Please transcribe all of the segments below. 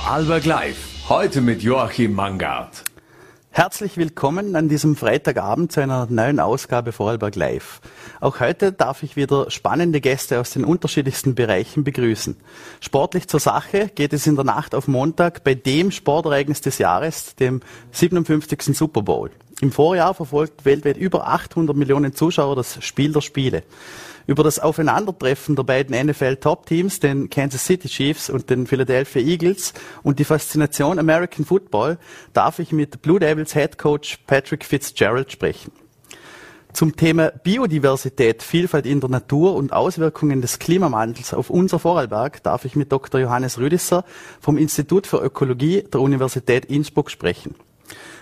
Vorarlberg Live. Heute mit Joachim Mangard. Herzlich willkommen an diesem Freitagabend zu einer neuen Ausgabe Vorarlberg Live. Auch heute darf ich wieder spannende Gäste aus den unterschiedlichsten Bereichen begrüßen. Sportlich zur Sache geht es in der Nacht auf Montag bei dem Sportereignis des Jahres, dem 57. Super Bowl. Im Vorjahr verfolgt weltweit über 800 Millionen Zuschauer das Spiel der Spiele. Über das Aufeinandertreffen der beiden NFL-Top-Teams, den Kansas City Chiefs und den Philadelphia Eagles und die Faszination American Football darf ich mit Blue Devils Head Coach Patrick Fitzgerald sprechen. Zum Thema Biodiversität, Vielfalt in der Natur und Auswirkungen des Klimawandels auf unser Vorarlberg darf ich mit Dr. Johannes Rüdisser vom Institut für Ökologie der Universität Innsbruck sprechen.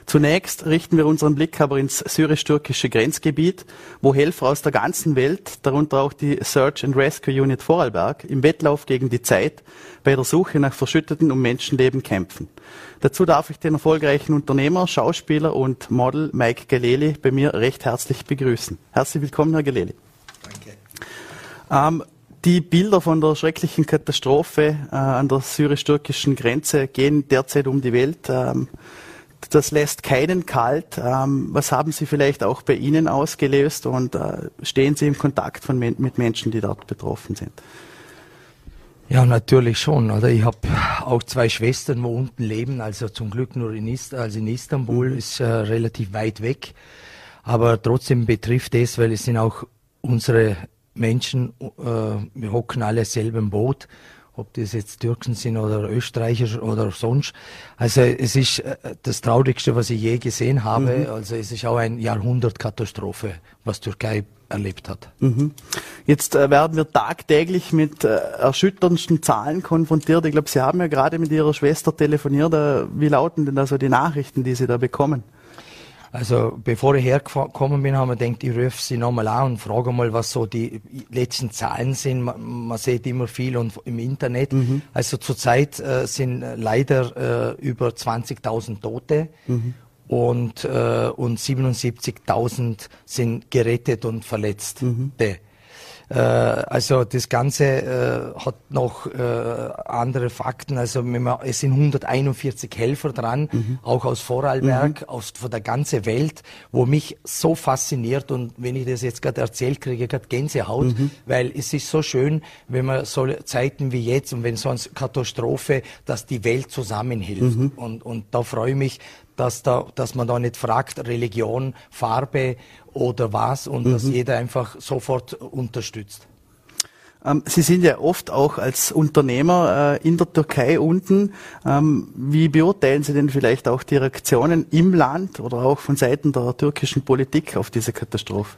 Zunächst richten wir unseren Blick aber ins syrisch-türkische Grenzgebiet, wo Helfer aus der ganzen Welt, darunter auch die Search and Rescue Unit Vorarlberg, im Wettlauf gegen die Zeit bei der Suche nach verschütteten und Menschenleben kämpfen. Dazu darf ich den erfolgreichen Unternehmer, Schauspieler und Model Mike Galeli bei mir recht herzlich begrüßen. Herzlich willkommen, Herr Galeli. Danke. Ähm, die Bilder von der schrecklichen Katastrophe äh, an der syrisch-türkischen Grenze gehen derzeit um die Welt. Ähm, das lässt keinen kalt. Ähm, was haben Sie vielleicht auch bei Ihnen ausgelöst und äh, stehen Sie im Kontakt von, mit Menschen, die dort betroffen sind? Ja, natürlich schon. Oder ich habe auch zwei Schwestern, wo unten leben, also zum Glück nur in, Ist also in Istanbul, mhm. ist äh, relativ weit weg. Aber trotzdem betrifft es, weil es sind auch unsere Menschen, äh, wir hocken alle selber im Boot ob das jetzt Türken sind oder Österreicher oder sonst. Also es ist äh, das Traurigste, was ich je gesehen habe. Mhm. Also es ist auch eine Jahrhundertkatastrophe, was Türkei erlebt hat. Mhm. Jetzt äh, werden wir tagtäglich mit äh, erschütterndsten Zahlen konfrontiert. Ich glaube, Sie haben ja gerade mit Ihrer Schwester telefoniert. Äh, wie lauten denn also die Nachrichten, die Sie da bekommen? Also bevor ich hergekommen bin, haben wir gedacht, ich rufe sie nochmal an und frage mal, was so die letzten Zahlen sind. Man, man sieht immer viel und im Internet. Mhm. Also zurzeit äh, sind leider äh, über 20.000 Tote. Mhm. Und, äh, und 77.000 sind gerettet und verletzt. Mhm. Äh, also das Ganze äh, hat noch äh, andere Fakten. Also es sind 141 Helfer dran, mhm. auch aus Vorarlberg, mhm. aus von der ganzen Welt, wo mich so fasziniert und wenn ich das jetzt gerade erzählt kriege, gerade Gänsehaut, mhm. weil es ist so schön, wenn man so Zeiten wie jetzt und wenn so eine Katastrophe, dass die Welt zusammenhilft. Mhm. Und, und da freue ich mich, dass, da, dass man da nicht fragt, Religion, Farbe oder was und mhm. dass jeder einfach sofort unterstützt. Ähm, Sie sind ja oft auch als Unternehmer äh, in der Türkei unten. Ähm, wie beurteilen Sie denn vielleicht auch die Reaktionen im Land oder auch von Seiten der türkischen Politik auf diese Katastrophe?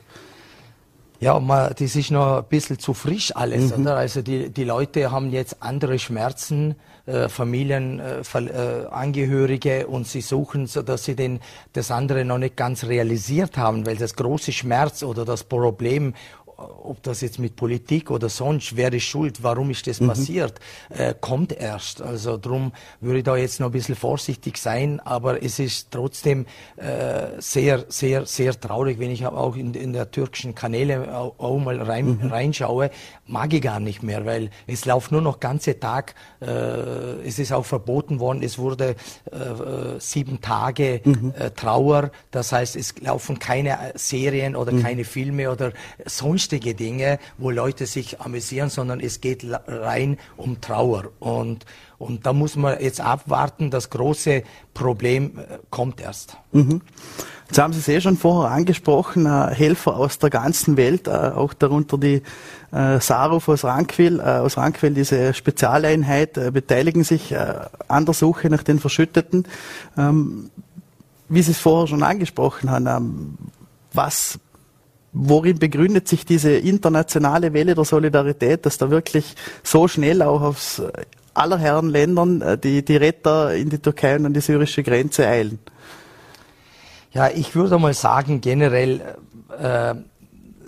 Ja, man, das ist noch ein bisschen zu frisch alles, mhm. oder? Also die, die Leute haben jetzt andere Schmerzen, äh, Familienangehörige äh, äh, und sie suchen, so dass sie den, das andere noch nicht ganz realisiert haben, weil das große Schmerz oder das Problem ob das jetzt mit Politik oder sonst, wer ist schuld, warum ist das mhm. passiert, äh, kommt erst. Also darum würde ich da jetzt noch ein bisschen vorsichtig sein, aber es ist trotzdem äh, sehr, sehr, sehr traurig, wenn ich auch in, in der türkischen Kanäle auch, auch mal rein, mhm. reinschaue, mag ich gar nicht mehr, weil es läuft nur noch ganze Tag, äh, es ist auch verboten worden, es wurde äh, sieben Tage mhm. äh, Trauer, das heißt, es laufen keine Serien oder mhm. keine Filme oder sonst lustige Dinge, wo Leute sich amüsieren, sondern es geht rein um Trauer. Und, und da muss man jetzt abwarten, das große Problem äh, kommt erst. Mhm. Jetzt haben Sie es eh schon vorher angesprochen, äh, Helfer aus der ganzen Welt, äh, auch darunter die äh, Saruf aus Rankwil, äh, aus Rankwil, diese Spezialeinheit, äh, beteiligen sich an der Suche nach den Verschütteten. Ähm, wie Sie es vorher schon angesprochen haben, ähm, was worin begründet sich diese internationale Welle der Solidarität, dass da wirklich so schnell auch aus aller Herren Ländern äh, die, die Retter in die Türkei und an die syrische Grenze eilen? Ja, ich würde mal sagen, generell, äh,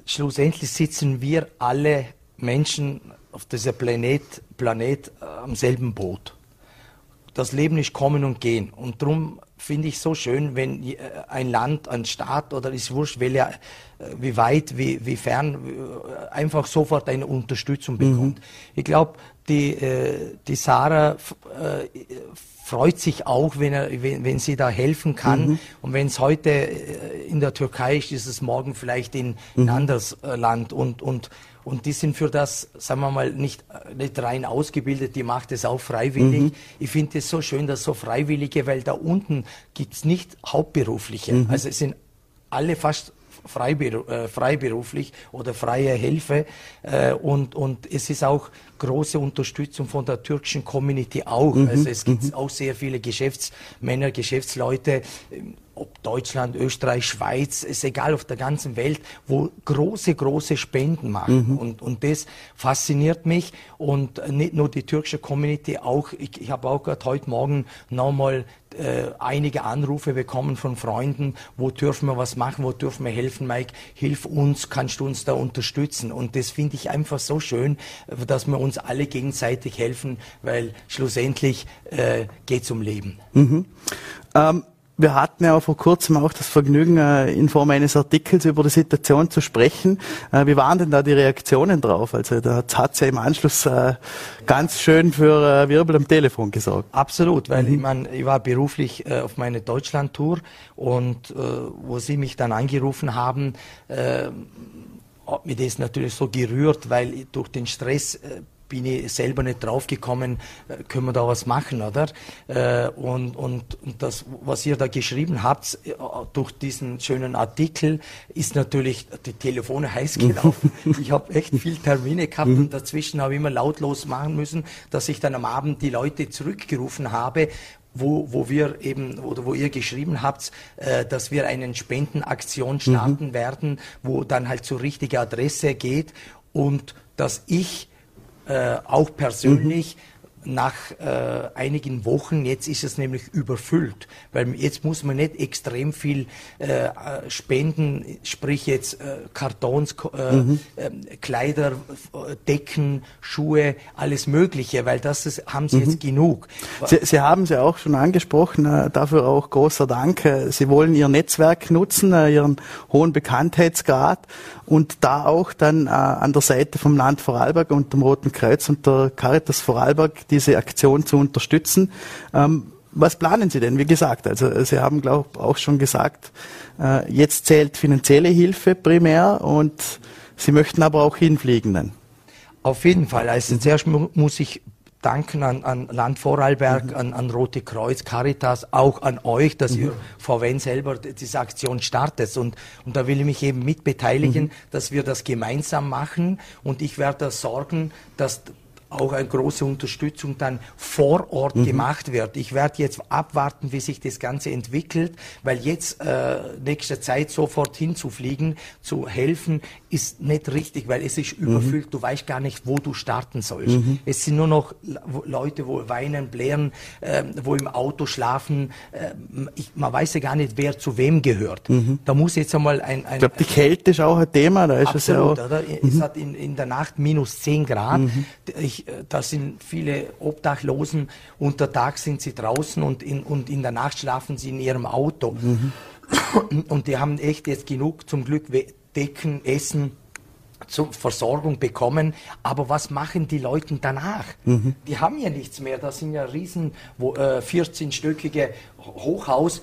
schlussendlich sitzen wir alle Menschen auf dieser Planet, Planet äh, am selben Boot. Das Leben ist kommen und gehen. Und darum finde ich so schön, wenn äh, ein Land, ein Staat oder ist wurscht, welcher, äh, wie weit, wie, wie fern, äh, einfach sofort eine Unterstützung mhm. bekommt. Mhm. Ich glaube, die, äh, die Sarah äh, freut sich auch, wenn, er, wenn, wenn sie da helfen kann. Mhm. Und wenn es heute in der Türkei ist, ist es morgen vielleicht in ein mhm. anderes äh, Land. Und, und, und die sind für das, sagen wir mal, nicht, nicht rein ausgebildet, die macht es auch freiwillig. Mhm. Ich finde es so schön, dass so Freiwillige, weil da unten gibt es nicht Hauptberufliche. Mhm. Also es sind alle fast Freiberu äh, freiberuflich oder freie Hilfe. Äh, und, und es ist auch große Unterstützung von der türkischen Community auch. Mhm. Also es gibt mhm. auch sehr viele Geschäftsmänner, Geschäftsleute, ob Deutschland, Österreich, Schweiz, ist egal auf der ganzen Welt, wo große, große Spenden machen. Mhm. Und, und das fasziniert mich. Und nicht nur die türkische Community, auch, ich, ich habe auch gerade heute Morgen nochmal äh, einige Anrufe bekommen von Freunden, wo dürfen wir was machen, wo dürfen wir helfen, Mike, hilf uns, kannst du uns da unterstützen. Und das finde ich einfach so schön, dass wir uns alle gegenseitig helfen, weil schlussendlich äh, geht es um Leben. Mhm. Ähm wir hatten ja vor kurzem auch das Vergnügen, äh, in Form eines Artikels über die Situation zu sprechen. Äh, wie waren denn da die Reaktionen drauf? Also da hat es ja im Anschluss äh, ganz schön für Wirbel am Telefon gesorgt. Absolut, weil mhm. ich, mein, ich war beruflich auf meine Deutschland-Tour und wo Sie mich dann angerufen haben, hat mich das natürlich so gerührt, weil durch den Stress bin ich selber nicht draufgekommen, äh, können wir da was machen, oder? Äh, und, und, und das, was ihr da geschrieben habt, äh, durch diesen schönen Artikel, ist natürlich die Telefone heiß gelaufen. ich habe echt viel Termine gehabt mhm. und dazwischen habe ich immer lautlos machen müssen, dass ich dann am Abend die Leute zurückgerufen habe, wo, wo wir eben oder wo ihr geschrieben habt, äh, dass wir eine Spendenaktion starten mhm. werden, wo dann halt zur richtigen Adresse geht und dass ich äh, auch persönlich mhm nach äh, einigen Wochen, jetzt ist es nämlich überfüllt, weil jetzt muss man nicht extrem viel äh, spenden, sprich jetzt äh, Kartons, äh, mhm. Ähm, Kleider, Decken, Schuhe, alles Mögliche, weil das ist, haben Sie mhm. jetzt genug. Sie, Sie haben es ja auch schon angesprochen, äh, dafür auch großer Dank. Äh, Sie wollen Ihr Netzwerk nutzen, Ihren hohen Bekanntheitsgrad und da auch dann an der Seite vom Land Vorarlberg und dem Roten Kreuz und der Caritas Vorarlberg diese Aktion zu unterstützen. Ähm, was planen Sie denn? Wie gesagt, also Sie haben, glaube ich, auch schon gesagt, äh, jetzt zählt finanzielle Hilfe primär und Sie möchten aber auch hinfliegen dann. Auf jeden Fall. Also zuerst muss ich danken an, an Land Vorarlberg, mhm. an, an Rote Kreuz, Caritas, auch an euch, dass mhm. ihr VWN selber diese Aktion startet. Und, und da will ich mich eben mitbeteiligen, mhm. dass wir das gemeinsam machen. Und ich werde sorgen, dass auch eine große Unterstützung dann vor Ort mhm. gemacht wird. Ich werde jetzt abwarten, wie sich das Ganze entwickelt, weil jetzt äh, nächste Zeit sofort hinzufliegen, zu helfen, ist nicht richtig, weil es ist mhm. überfüllt. Du weißt gar nicht, wo du starten sollst. Mhm. Es sind nur noch Leute, wo weinen, blären, äh, wo im Auto schlafen. Äh, ich, man weiß ja gar nicht, wer zu wem gehört. Mhm. Da muss jetzt einmal ein... ein ich glaube, die Kälte ist auch ein Thema. Da ist absolut, es ja auch, Es mhm. hat in, in der Nacht minus 10 Grad. Mhm. Ich, äh, da sind viele Obdachlosen, unter Tag sind sie draußen und in, und in der Nacht schlafen sie in ihrem Auto. Mhm. Und die haben echt jetzt genug zum Glück Decken, Essen, zur Versorgung bekommen. Aber was machen die Leute danach? Mhm. Die haben ja nichts mehr. Das sind ja riesen wo, äh, 14-stöckige Hochhaus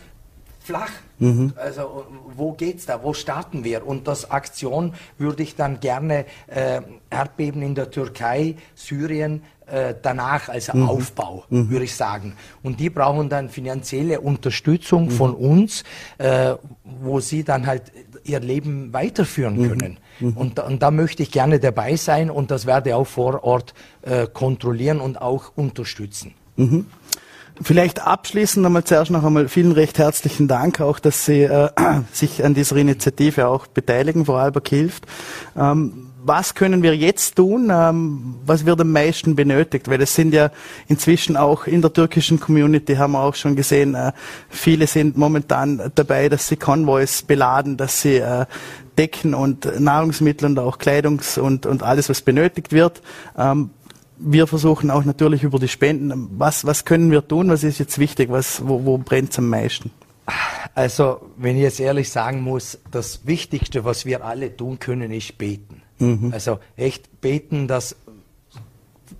flach. Mhm. Also wo geht's da? Wo starten wir? Und das Aktion würde ich dann gerne äh, Erdbeben in der Türkei, Syrien, äh, danach als mhm. Aufbau, mhm. würde ich sagen. Und die brauchen dann finanzielle Unterstützung mhm. von uns, äh, wo sie dann halt ihr Leben weiterführen mhm. können. Mhm. Und, und, da möchte ich gerne dabei sein und das werde ich auch vor Ort äh, kontrollieren und auch unterstützen. Vielleicht abschließend einmal zuerst noch einmal vielen recht herzlichen Dank auch, dass Sie äh, sich an dieser Initiative auch beteiligen, Vorarlberg hilft. Ähm, was können wir jetzt tun? Ähm, was wird am meisten benötigt? Weil es sind ja inzwischen auch in der türkischen Community, haben wir auch schon gesehen, äh, viele sind momentan dabei, dass sie Konvois beladen, dass sie äh, Decken und Nahrungsmittel und auch Kleidungs- und, und alles, was benötigt wird. Ähm, wir versuchen auch natürlich über die Spenden, was, was können wir tun, was ist jetzt wichtig, was, wo, wo brennt es am meisten? Also, wenn ich jetzt ehrlich sagen muss, das Wichtigste, was wir alle tun können, ist beten. Mhm. Also echt beten, dass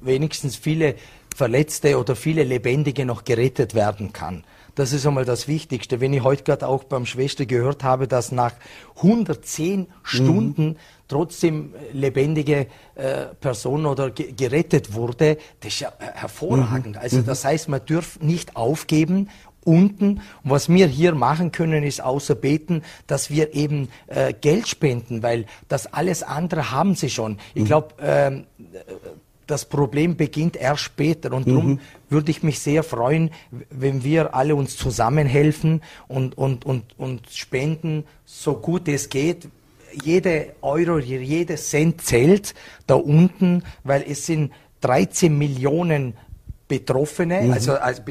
wenigstens viele Verletzte oder viele Lebendige noch gerettet werden kann. Das ist einmal das Wichtigste. Wenn ich heute gerade auch beim Schwester gehört habe, dass nach 110 mhm. Stunden trotzdem lebendige äh, Person oder gerettet wurde, das ist ja äh, hervorragend. Mhm. Also mhm. das heißt, man dürft nicht aufgeben unten. Und was wir hier machen können, ist außer beten, dass wir eben äh, Geld spenden, weil das alles andere haben sie schon. Ich mhm. glaube, ähm, das Problem beginnt erst später und darum mhm. würde ich mich sehr freuen, wenn wir alle uns zusammenhelfen und, und, und, und spenden, so gut es geht jede Euro, jedes Cent zählt da unten, weil es sind 13 Millionen Betroffene, mhm. also, also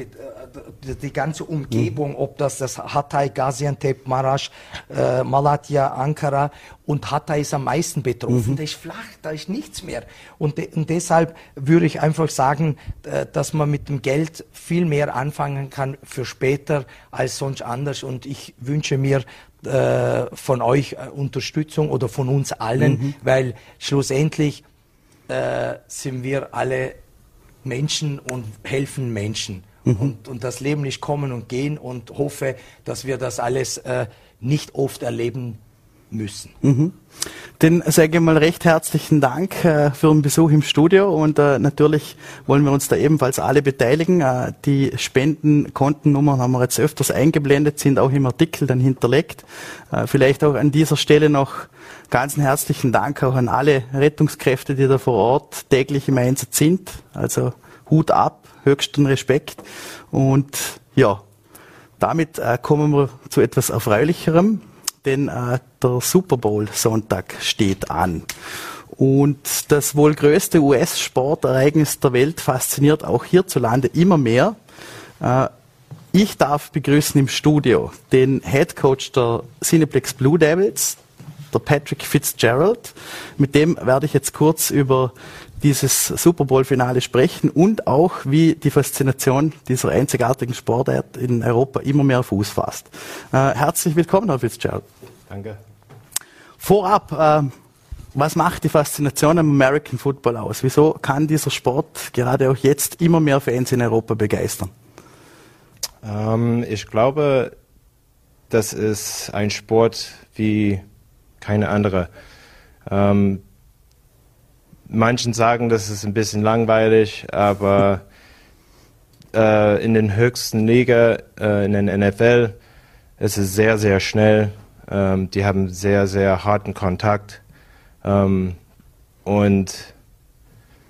die ganze Umgebung, ob das das Hatay, Gaziantep, Marasch, äh, Malatya, Ankara und Hatay ist am meisten betroffen. Mhm. Das ist flach, da ist nichts mehr. Und, de und deshalb würde ich einfach sagen, äh, dass man mit dem Geld viel mehr anfangen kann für später als sonst anders. Und ich wünsche mir, äh, von euch äh, Unterstützung oder von uns allen, mhm. weil schlussendlich äh, sind wir alle Menschen und helfen Menschen. Mhm. Und, und das Leben nicht kommen und gehen und hoffe, dass wir das alles äh, nicht oft erleben müssen. Mhm. Dann sage ich mal recht herzlichen Dank äh, für den Besuch im Studio und äh, natürlich wollen wir uns da ebenfalls alle beteiligen. Äh, die Spendenkontennummern haben wir jetzt öfters eingeblendet, sind auch im Artikel dann hinterlegt. Äh, vielleicht auch an dieser Stelle noch ganz herzlichen Dank auch an alle Rettungskräfte, die da vor Ort täglich im Einsatz sind. Also Hut ab, höchsten Respekt und ja, damit äh, kommen wir zu etwas Erfreulicherem denn äh, der Super Bowl Sonntag steht an. Und das wohl größte US-Sportereignis der Welt fasziniert auch hierzulande immer mehr. Äh, ich darf begrüßen im Studio den Head Coach der Cineplex Blue Devils, der Patrick Fitzgerald. Mit dem werde ich jetzt kurz über dieses Super Bowl-Finale sprechen und auch, wie die Faszination dieser einzigartigen Sportart in Europa immer mehr Fuß fasst. Äh, herzlich willkommen, Herr Fitzgerald. Danke. Vorab, äh, was macht die Faszination am American Football aus? Wieso kann dieser Sport gerade auch jetzt immer mehr Fans in Europa begeistern? Ähm, ich glaube, das ist ein Sport wie keine andere. Ähm, manchen sagen, das ist ein bisschen langweilig, aber äh, in den höchsten Liga, äh, in den NFL, ist es sehr, sehr schnell ähm, die haben sehr, sehr harten Kontakt. Ähm, und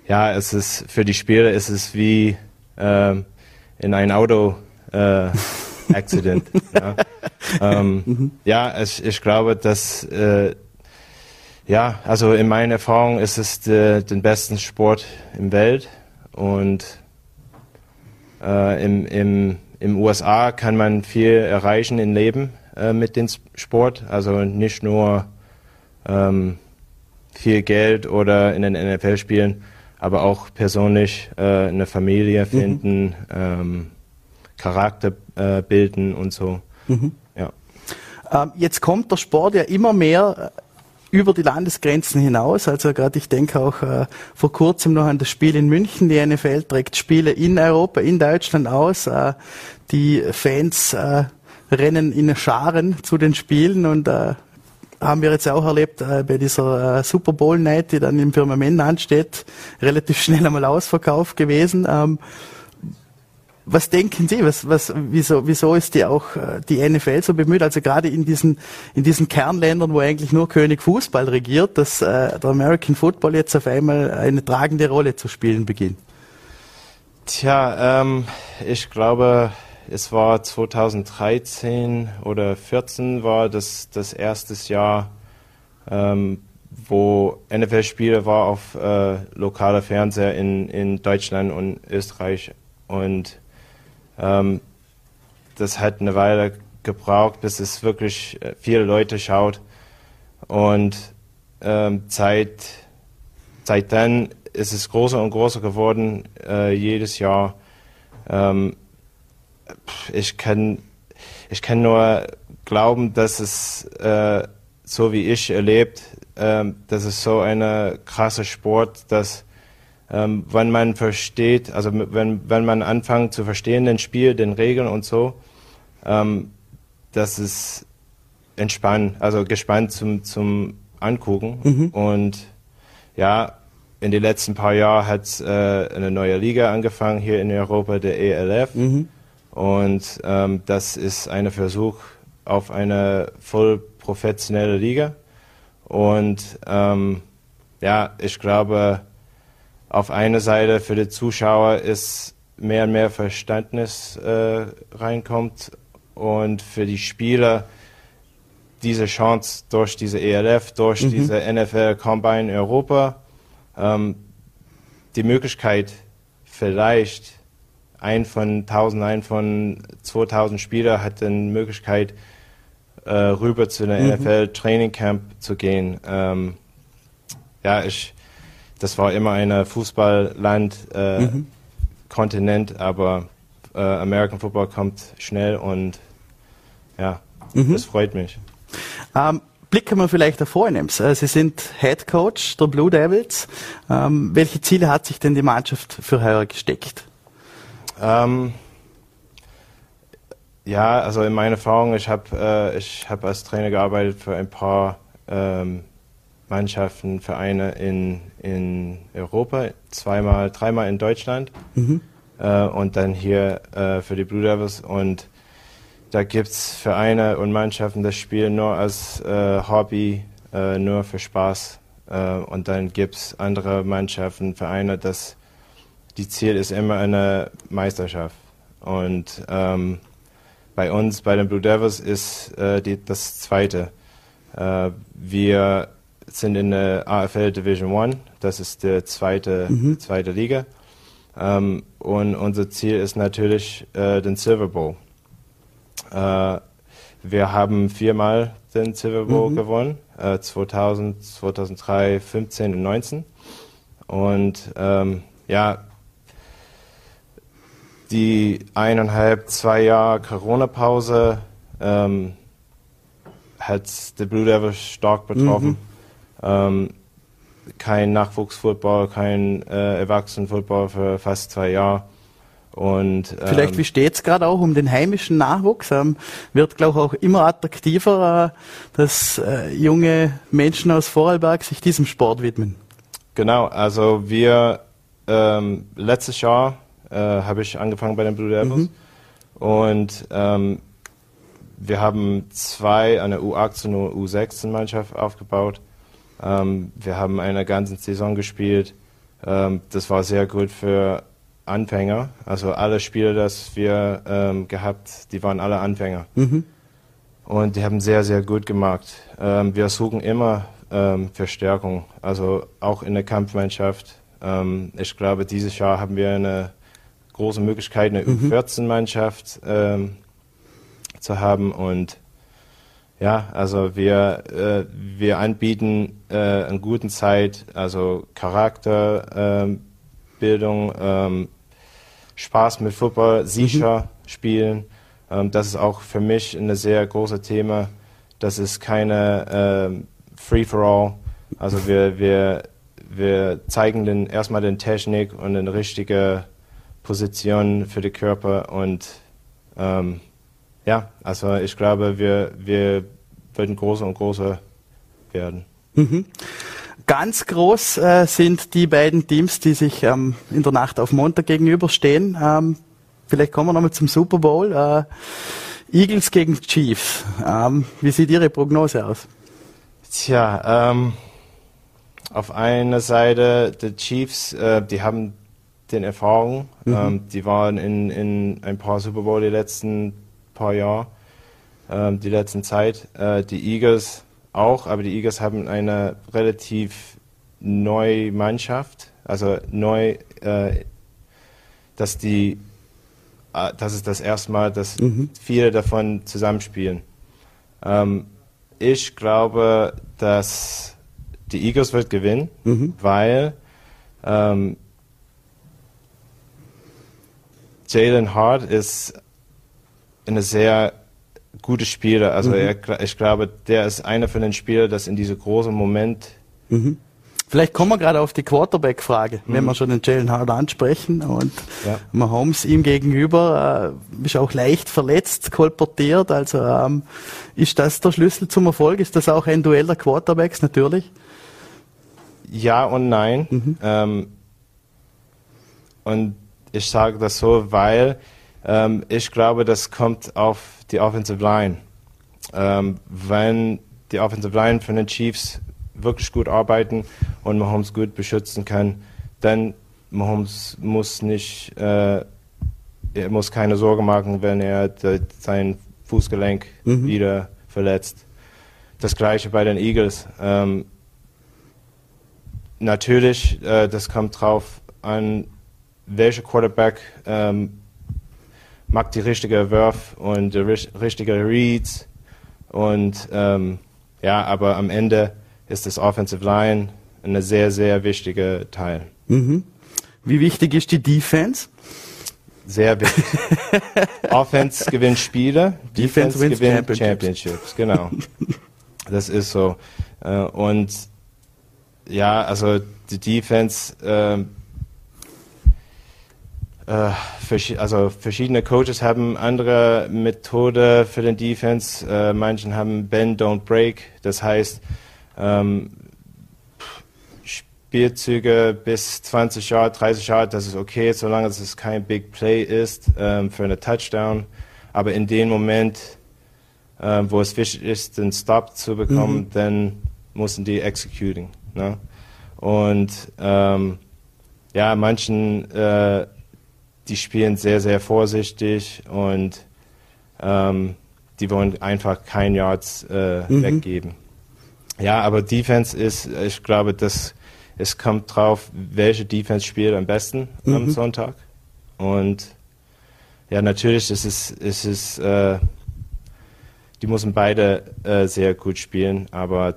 ja, es ist für die Spieler ist es wie ähm, in ein Auto äh, Accident. ja, ähm, mhm. ja ich, ich, glaube, dass äh, ja, also in meiner Erfahrung ist es der besten Sport im Welt und äh, im, im, im USA kann man viel erreichen im Leben äh, mit dem Sport. Also nicht nur ähm, viel Geld oder in den NFL spielen, aber auch persönlich äh, eine Familie mhm. finden, mhm. ähm, Charakter äh, bilden und so. Mhm. Ja. Ähm, jetzt kommt der Sport ja immer mehr äh, über die Landesgrenzen hinaus. Also gerade ich denke auch äh, vor kurzem noch an das Spiel in München. Die NFL trägt Spiele in Europa, in Deutschland aus. Äh, die Fans äh, rennen in Scharen zu den Spielen und äh, haben wir jetzt auch erlebt äh, bei dieser äh, Super Bowl Night, die dann im Firmament ansteht, relativ schnell einmal ausverkauft gewesen. Ähm, was denken Sie? Was, was, wieso, wieso ist die auch äh, die NFL so bemüht? Also gerade in diesen in diesen Kernländern, wo eigentlich nur König Fußball regiert, dass äh, der American Football jetzt auf einmal eine tragende Rolle zu spielen beginnt. Tja, ähm, ich glaube, es war 2013 oder 2014 war das das erste Jahr, ähm, wo NFL-Spiele war auf äh, lokaler Fernseher in, in Deutschland und Österreich und ähm, das hat eine Weile gebraucht, bis es wirklich äh, viele Leute schaut und ähm, seit, seit dann ist es größer und größer geworden äh, jedes Jahr. Ähm, ich kann, ich kann nur glauben, dass es äh, so wie ich erlebt, äh, das ist so ein krasser Sport, dass ähm, wenn man versteht, also wenn, wenn man anfängt zu verstehen den Spiel, den Regeln und so, ähm, das ist entspannt, also gespannt zum, zum Angucken. Mhm. Und ja, in den letzten paar Jahren hat äh, eine neue Liga angefangen hier in Europa, der ELF. Mhm. Und ähm, das ist ein Versuch auf eine voll professionelle Liga. Und ähm, ja, ich glaube, auf einer Seite für die Zuschauer ist mehr und mehr Verständnis äh, reinkommt und für die Spieler diese Chance durch diese ELF, durch mhm. diese NFL Combine Europa, ähm, die Möglichkeit vielleicht ein von 1000, ein von 2000 Spieler hat die Möglichkeit äh, rüber zu einer mhm. NFL Training Camp zu gehen. Ähm, ja, ich, das war immer ein Fußballland, äh, mhm. Kontinent, aber äh, American Football kommt schnell und ja, mhm. das freut mich. Ähm, blicken wir vielleicht auf Vornehms. Äh, Sie sind Head Coach der Blue Devils. Ähm, welche Ziele hat sich denn die Mannschaft für heuer gesteckt? Ähm, ja, also in meiner Erfahrung, ich habe äh, hab als Trainer gearbeitet für ein paar ähm, Mannschaften, Vereine in, in Europa, zweimal, dreimal in Deutschland mhm. äh, und dann hier äh, für die Blue Devils. Und da gibt es Vereine und Mannschaften, das spielen nur als äh, Hobby, äh, nur für Spaß. Äh, und dann gibt es andere Mannschaften, Vereine, das die Ziel ist immer eine Meisterschaft. Und ähm, bei uns, bei den Blue Devils, ist äh, die, das Zweite. wir sind in der AFL Division One, das ist die zweite, mhm. zweite Liga. Ähm, und unser Ziel ist natürlich äh, den Silver Bowl. Äh, wir haben viermal den Silver Bowl mhm. gewonnen, äh, 2000, 2003, 15 und 19. Und ähm, ja, die eineinhalb, zwei Jahre Corona-Pause ähm, hat die Blue Devils stark betroffen. Mhm. Ähm, kein Nachwuchsfootball, kein äh, Erwachsenenfootball für fast zwei Jahre. Und, ähm, Vielleicht, wie steht es gerade auch um den heimischen Nachwuchs? Ähm, wird, glaube ich, auch immer attraktiver, äh, dass äh, junge Menschen aus Vorarlberg sich diesem Sport widmen. Genau, also wir, ähm, letztes Jahr äh, habe ich angefangen bei den Blue Devils mhm. und ähm, wir haben zwei, eine U18 und U16 Mannschaft aufgebaut ähm, wir haben eine ganze Saison gespielt. Ähm, das war sehr gut für Anfänger. Also alle Spiele, das wir ähm, gehabt, die waren alle Anfänger. Mhm. Und die haben sehr, sehr gut gemacht. Ähm, wir suchen immer ähm, Verstärkung, also auch in der Kampfmannschaft. Ähm, ich glaube, dieses Jahr haben wir eine große Möglichkeit, eine mhm. U14-Mannschaft zu haben und ja, also wir, äh, wir anbieten äh, eine gute Zeit, also Charakterbildung, ähm, ähm, Spaß mit Football, sicher mhm. spielen. Ähm, das ist auch für mich ein sehr großes Thema. Das ist keine ähm, Free-for-all. Also wir, wir, wir zeigen den, erstmal den Technik und eine richtige Position für den Körper und ähm, ja, also ich glaube, wir, wir werden größer und größer werden. Mhm. Ganz groß äh, sind die beiden Teams, die sich ähm, in der Nacht auf Montag gegenüberstehen. Ähm, vielleicht kommen wir nochmal zum Super Bowl. Äh, Eagles gegen Chiefs. Ähm, wie sieht Ihre Prognose aus? Tja, ähm, auf einer Seite die Chiefs, äh, die haben den Erfahrung. Mhm. Ähm, die waren in, in ein paar Super Bowl die letzten paar Jahre, ähm, die letzten Zeit. Äh, die Eagles auch, aber die Eagles haben eine relativ neue Mannschaft, also neu, äh, dass die, äh, das ist das erste Mal, dass mhm. viele davon zusammenspielen. Ähm, ich glaube, dass die Eagles wird gewinnen, mhm. weil ähm, Jalen Hart ist eine sehr gute Spieler. Also mhm. er, ich glaube, der ist einer von den Spielern, das in diesem großen Moment mhm. Vielleicht kommen wir gerade auf die Quarterback-Frage, mhm. wenn wir schon den Jalen Hard ansprechen und ja. Mahomes ihm gegenüber äh, ist auch leicht verletzt, kolportiert. Also ähm, ist das der Schlüssel zum Erfolg? Ist das auch ein Duell der Quarterbacks natürlich? Ja und nein. Mhm. Ähm, und ich sage das so, weil ähm, ich glaube, das kommt auf die Offensive Line. Ähm, wenn die Offensive Line von den Chiefs wirklich gut arbeiten und Mahomes gut beschützen kann, dann Mahomes muss nicht, äh, er muss keine Sorge machen, wenn er de, sein Fußgelenk mhm. wieder verletzt. Das gleiche bei den Eagles. Ähm, natürlich, äh, das kommt drauf an, welcher Quarterback ähm, macht die richtige Wurf und die richtige Reads und ähm, ja, aber am Ende ist das Offensive Line ein sehr, sehr wichtiger Teil. Mhm. Wie wichtig ist die Defense? Sehr wichtig. Offense gewinnt Spiele, Defense, Defense gewinnt Championships. Championships. Genau. das ist so. Äh, und ja, also die Defense, ähm, äh, also verschiedene Coaches haben andere Methode für den Defense. Äh, manchen haben Bend, Don't Break. Das heißt, ähm, Spielzüge bis 20 Yard, 30 Yard, das ist okay, solange es kein Big Play ist ähm, für eine Touchdown. Aber in dem Moment, äh, wo es wichtig ist, den Stop zu bekommen, mhm. dann müssen die executing. Ne? Und ähm, ja, manchen äh, die spielen sehr, sehr vorsichtig und ähm, die wollen einfach kein Yards äh, mhm. weggeben. Ja, aber Defense ist, ich glaube, dass es kommt drauf, welche Defense spielt am besten mhm. am Sonntag. Und ja, natürlich ist es, ist es äh, die müssen beide äh, sehr gut spielen, aber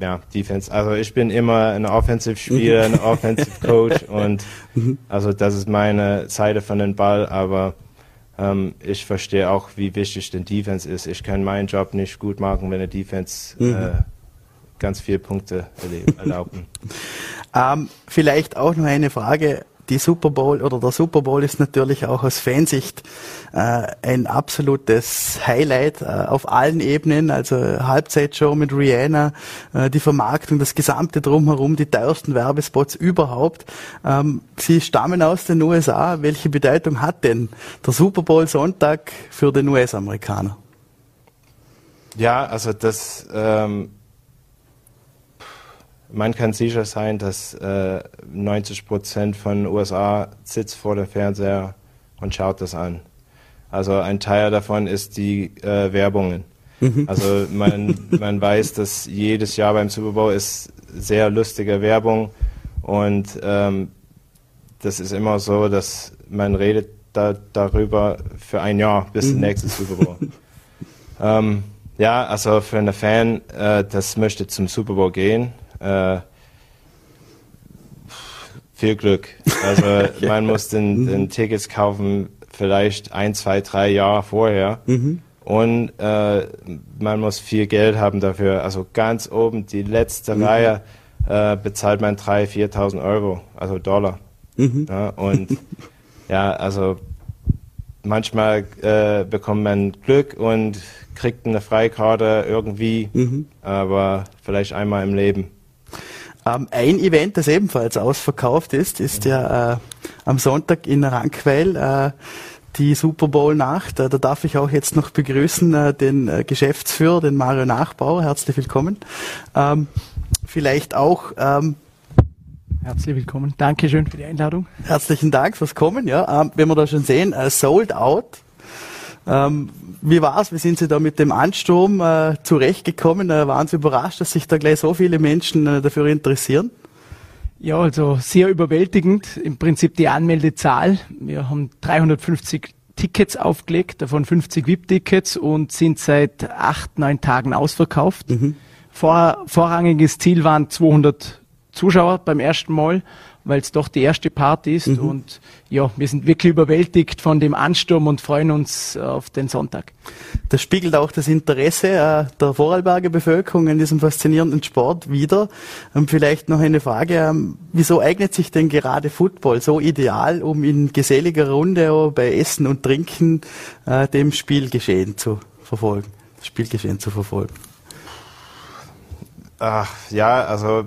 ja, Defense. Also ich bin immer ein Offensive-Spieler, ein Offensive-Coach und mhm. also das ist meine Seite von dem Ball, aber ähm, ich verstehe auch, wie wichtig denn Defense ist. Ich kann meinen Job nicht gut machen, wenn der Defense mhm. äh, ganz viele Punkte erlauben. ähm, vielleicht auch noch eine Frage die Super Bowl oder der Super Bowl ist natürlich auch aus Fansicht äh, ein absolutes Highlight äh, auf allen Ebenen. Also Halbzeitshow mit Rihanna, äh, die Vermarktung, das gesamte drumherum, die teuersten Werbespots überhaupt. Ähm, Sie stammen aus den USA. Welche Bedeutung hat denn der Super Bowl Sonntag für den US-Amerikaner? Ja, also das ähm man kann sicher sein, dass äh, 90 Prozent von USA sitzt vor dem Fernseher und schaut das an. Also ein Teil davon ist die äh, Werbungen. Mhm. Also man, man weiß, dass jedes Jahr beim Super Bowl ist sehr lustige Werbung und ähm, das ist immer so, dass man redet da, darüber für ein Jahr bis mhm. zum nächsten Super Bowl. ähm, ja, also für einen Fan, äh, das möchte zum Super Bowl gehen, äh, viel Glück. Also ja. man muss den, mhm. den, Tickets kaufen vielleicht ein, zwei, drei Jahre vorher. Mhm. Und äh, man muss viel Geld haben dafür. Also ganz oben, die letzte mhm. Reihe, äh, bezahlt man 3.000, 4.000 Euro, also Dollar. Mhm. Ja, und ja, also manchmal äh, bekommt man Glück und kriegt eine Freikarte irgendwie, mhm. aber vielleicht einmal im Leben. Ähm, ein Event, das ebenfalls ausverkauft ist, ist ja äh, am Sonntag in Rankweil. Äh, die Super Bowl Nacht. Äh, da darf ich auch jetzt noch begrüßen äh, den äh, Geschäftsführer, den Mario Nachbauer. Herzlich willkommen. Ähm, vielleicht auch ähm, Herzlich willkommen. Dankeschön für die Einladung. Herzlichen Dank fürs Kommen. Ja, ähm, wenn wir da schon sehen, äh, sold out. Ähm, wie war's? Wie sind Sie da mit dem Ansturm äh, zurechtgekommen? Äh, waren Sie überrascht, dass sich da gleich so viele Menschen äh, dafür interessieren? Ja, also sehr überwältigend. Im Prinzip die Anmeldezahl. Wir haben 350 Tickets aufgelegt, davon 50 VIP-Tickets und sind seit acht, neun Tagen ausverkauft. Mhm. Vor, vorrangiges Ziel waren 200 Zuschauer beim ersten Mal weil es doch die erste Party ist. Mhm. Und ja, wir sind wirklich überwältigt von dem Ansturm und freuen uns auf den Sonntag. Das spiegelt auch das Interesse äh, der Vorarlberger Bevölkerung an diesem faszinierenden Sport wieder. Ähm, vielleicht noch eine Frage, ähm, wieso eignet sich denn gerade Football so ideal, um in geselliger Runde bei Essen und Trinken äh, dem Spielgeschehen zu verfolgen, das Spielgeschehen zu verfolgen? Ach, ja, also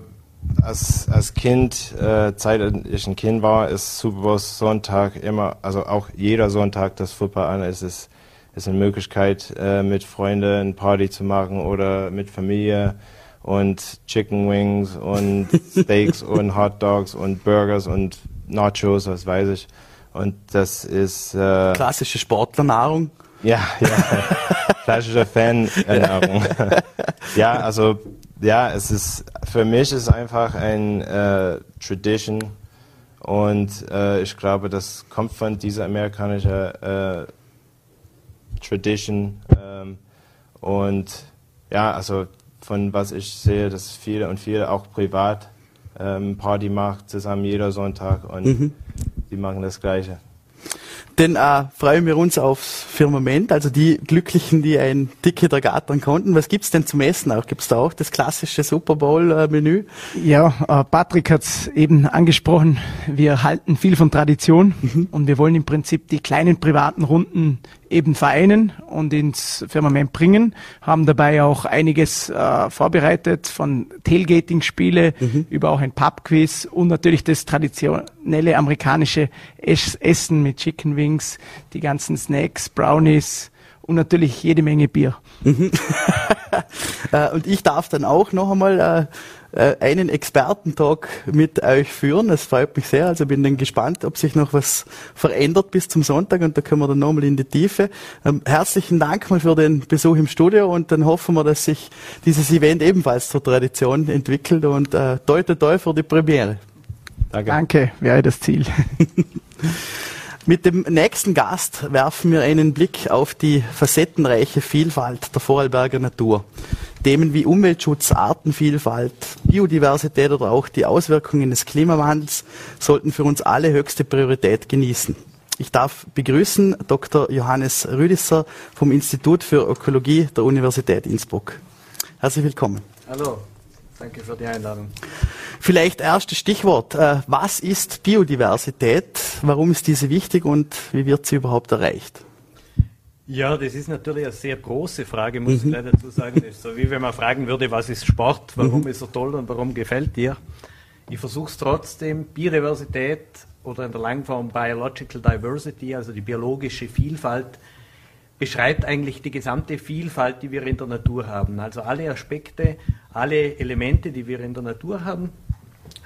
als, als Kind, äh, Zeit, ich ein Kind war, ist Super Bowl Sonntag immer, also auch jeder Sonntag das Football an, ist es ist eine Möglichkeit, äh, mit Freunden eine Party zu machen oder mit Familie und Chicken Wings und Steaks und Hot Dogs und Burgers und Nachos, was weiß ich. Und das ist äh, klassische Sportlernahrung. Ja, ja, klassische Fanernährung. ja, also ja, es ist für mich ist einfach ein äh, Tradition und äh, ich glaube, das kommt von dieser amerikanischen äh, Tradition ähm, und ja, also von was ich sehe, dass viele und viele auch privat ähm, Party macht zusammen jeder Sonntag und mhm. die machen das Gleiche. Denn äh, freuen wir uns aufs Firmament, also die Glücklichen, die ein Ticket ergattern konnten. Was gibt's denn zum Essen auch? Gibt's da auch das klassische Super Bowl-Menü? Ja, äh, Patrick hat's eben angesprochen. Wir halten viel von Tradition mhm. und wir wollen im Prinzip die kleinen privaten Runden eben vereinen und ins Firmament bringen, haben dabei auch einiges äh, vorbereitet, von Tailgating-Spiele mhm. über auch ein Pub-Quiz und natürlich das traditionelle amerikanische Essen mit Chicken Wings, die ganzen Snacks, Brownies und natürlich jede Menge Bier. Mhm. Äh, und ich darf dann auch noch einmal äh, äh, einen Expertentalk mit euch führen. Das freut mich sehr. Also bin dann gespannt, ob sich noch was verändert bis zum Sonntag und da können wir dann nochmal in die Tiefe. Ähm, herzlichen Dank mal für den Besuch im Studio und dann hoffen wir, dass sich dieses Event ebenfalls zur Tradition entwickelt und äh, toi toi toi für die Premiere. Danke. Danke, wäre das Ziel. Mit dem nächsten Gast werfen wir einen Blick auf die facettenreiche Vielfalt der Vorarlberger Natur. Themen wie Umweltschutz, Artenvielfalt, Biodiversität oder auch die Auswirkungen des Klimawandels sollten für uns alle höchste Priorität genießen. Ich darf begrüßen Dr. Johannes Rüdisser vom Institut für Ökologie der Universität Innsbruck. Herzlich willkommen. Hallo. Danke für die Einladung. Vielleicht erstes Stichwort. Äh, was ist Biodiversität? Warum ist diese wichtig und wie wird sie überhaupt erreicht? Ja, das ist natürlich eine sehr große Frage, muss mhm. ich leider dazu sagen. Das ist so wie wenn man fragen würde, was ist Sport, warum mhm. ist er toll und warum gefällt dir? Ich versuche es trotzdem, Biodiversität oder in der Langform Biological Diversity, also die biologische Vielfalt, beschreibt eigentlich die gesamte Vielfalt, die wir in der Natur haben. Also alle Aspekte, alle Elemente, die wir in der Natur haben.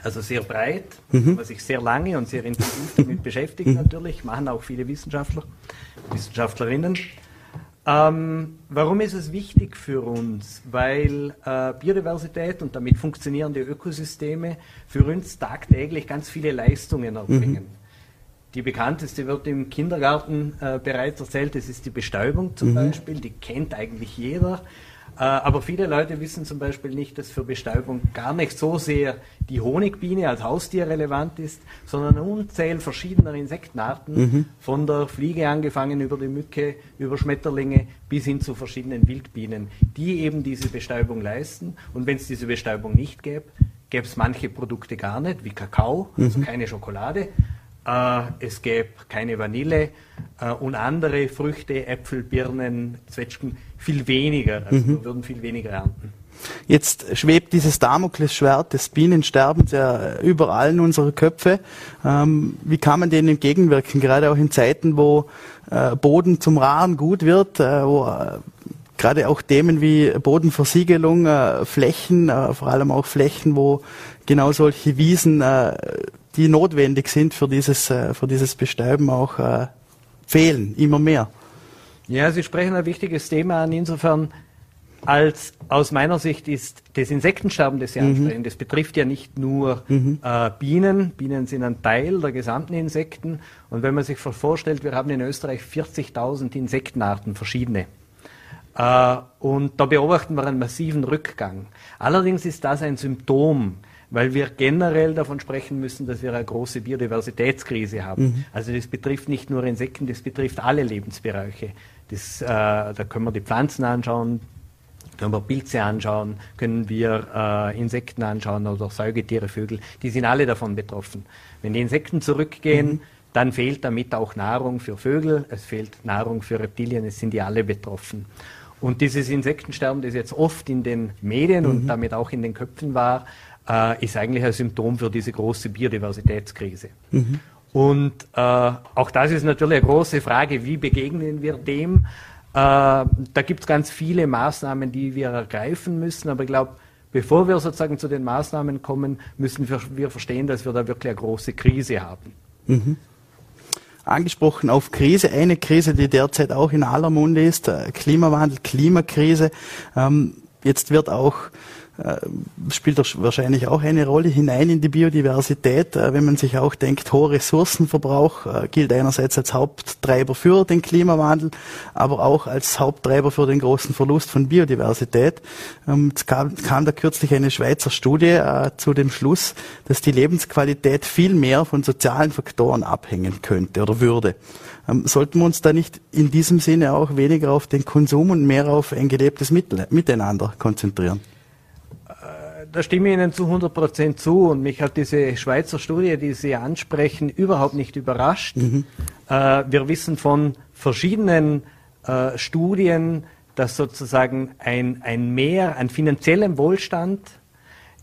Also sehr breit, mhm. was sich sehr lange und sehr intensiv damit beschäftigt mhm. natürlich, machen auch viele Wissenschaftler, Wissenschaftlerinnen. Ähm, warum ist es wichtig für uns? Weil äh, Biodiversität und damit funktionierende Ökosysteme für uns tagtäglich ganz viele Leistungen erbringen. Mhm. Die bekannteste wird im Kindergarten äh, bereits erzählt, das ist die Bestäubung zum mhm. Beispiel, die kennt eigentlich jeder. Äh, aber viele Leute wissen zum Beispiel nicht, dass für Bestäubung gar nicht so sehr die Honigbiene als Haustier relevant ist, sondern unzähl verschiedener Insektenarten, mhm. von der Fliege angefangen über die Mücke, über Schmetterlinge bis hin zu verschiedenen Wildbienen, die eben diese Bestäubung leisten. Und wenn es diese Bestäubung nicht gäbe, gäbe es manche Produkte gar nicht, wie Kakao, also mhm. keine Schokolade. Äh, es gäbe keine Vanille äh, und andere Früchte, Äpfel, Birnen, Zwetschgen viel weniger. Also mhm. wir würden viel weniger ernten. Jetzt schwebt dieses Damoklesschwert des Bienensterbens ja überall in unsere Köpfe. Ähm, wie kann man denen entgegenwirken, gerade auch in Zeiten, wo äh, Boden zum Raren gut wird, äh, wo äh, gerade auch Themen wie Bodenversiegelung, äh, Flächen, vor allem auch Flächen, wo genau solche Wiesen die notwendig sind für dieses, äh, für dieses Bestäuben auch äh, fehlen, immer mehr. Ja, Sie sprechen ein wichtiges Thema an. Insofern, als aus meiner Sicht ist das Insektensterben, das Sie mhm. ansprechen, das betrifft ja nicht nur mhm. äh, Bienen. Bienen sind ein Teil der gesamten Insekten. Und wenn man sich vorstellt, wir haben in Österreich 40.000 Insektenarten, verschiedene. Äh, und da beobachten wir einen massiven Rückgang. Allerdings ist das ein Symptom weil wir generell davon sprechen müssen, dass wir eine große Biodiversitätskrise haben. Mhm. Also das betrifft nicht nur Insekten, das betrifft alle Lebensbereiche. Das, äh, da können wir die Pflanzen anschauen, können wir Pilze anschauen, können wir äh, Insekten anschauen oder Säugetiere, Vögel, die sind alle davon betroffen. Wenn die Insekten zurückgehen, mhm. dann fehlt damit auch Nahrung für Vögel, es fehlt Nahrung für Reptilien, es sind die alle betroffen. Und dieses Insektensterben, das jetzt oft in den Medien mhm. und damit auch in den Köpfen war, äh, ist eigentlich ein Symptom für diese große Biodiversitätskrise. Mhm. Und äh, auch das ist natürlich eine große Frage, wie begegnen wir dem? Äh, da gibt es ganz viele Maßnahmen, die wir ergreifen müssen, aber ich glaube, bevor wir sozusagen zu den Maßnahmen kommen, müssen wir, wir verstehen, dass wir da wirklich eine große Krise haben. Mhm. Angesprochen auf Krise, eine Krise, die derzeit auch in aller Munde ist, äh, Klimawandel, Klimakrise. Ähm, jetzt wird auch spielt das wahrscheinlich auch eine Rolle hinein in die Biodiversität, äh, wenn man sich auch denkt, hoher Ressourcenverbrauch äh, gilt einerseits als Haupttreiber für den Klimawandel, aber auch als Haupttreiber für den großen Verlust von Biodiversität. Ähm, es kam, kam da kürzlich eine Schweizer Studie zu dem Schluss, dass die Lebensqualität viel mehr von sozialen Faktoren abhängen könnte oder würde. Ähm, sollten wir uns da nicht in diesem Sinne auch weniger auf den Konsum und mehr auf ein gelebtes Miteinander konzentrieren? Da stimme ich Ihnen zu 100 Prozent zu und mich hat diese Schweizer Studie, die Sie ansprechen, überhaupt nicht überrascht. Mhm. Äh, wir wissen von verschiedenen äh, Studien, dass sozusagen ein, ein Mehr an finanziellem Wohlstand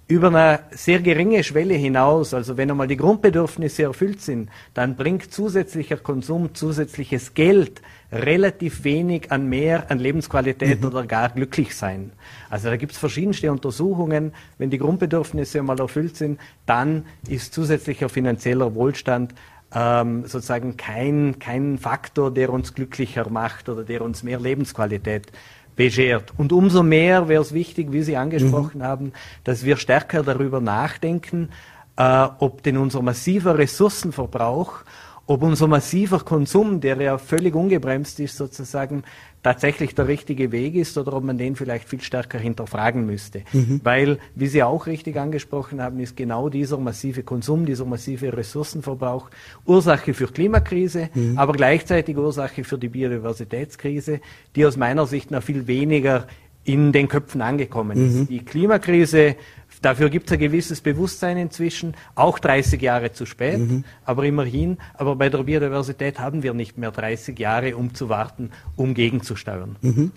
über eine sehr geringe Schwelle hinaus, also wenn einmal die Grundbedürfnisse erfüllt sind, dann bringt zusätzlicher Konsum, zusätzliches Geld relativ wenig an mehr an Lebensqualität mhm. oder gar glücklich sein. Also da gibt es verschiedenste Untersuchungen. Wenn die Grundbedürfnisse einmal erfüllt sind, dann ist zusätzlicher finanzieller Wohlstand ähm, sozusagen kein, kein Faktor, der uns glücklicher macht oder der uns mehr Lebensqualität beschert. Und umso mehr wäre es wichtig, wie Sie angesprochen mhm. haben, dass wir stärker darüber nachdenken, äh, ob denn unser massiver Ressourcenverbrauch, ob unser massiver Konsum, der ja völlig ungebremst ist sozusagen, tatsächlich der richtige Weg ist oder ob man den vielleicht viel stärker hinterfragen müsste. Mhm. Weil, wie Sie auch richtig angesprochen haben, ist genau dieser massive Konsum, dieser massive Ressourcenverbrauch Ursache für Klimakrise, mhm. aber gleichzeitig Ursache für die Biodiversitätskrise, die aus meiner Sicht noch viel weniger in den Köpfen angekommen ist. Mhm. Die Klimakrise Dafür gibt es ein gewisses Bewusstsein inzwischen, auch 30 Jahre zu spät, mhm. aber immerhin. Aber bei der Biodiversität haben wir nicht mehr 30 Jahre, um zu warten, um gegenzusteuern. Mhm.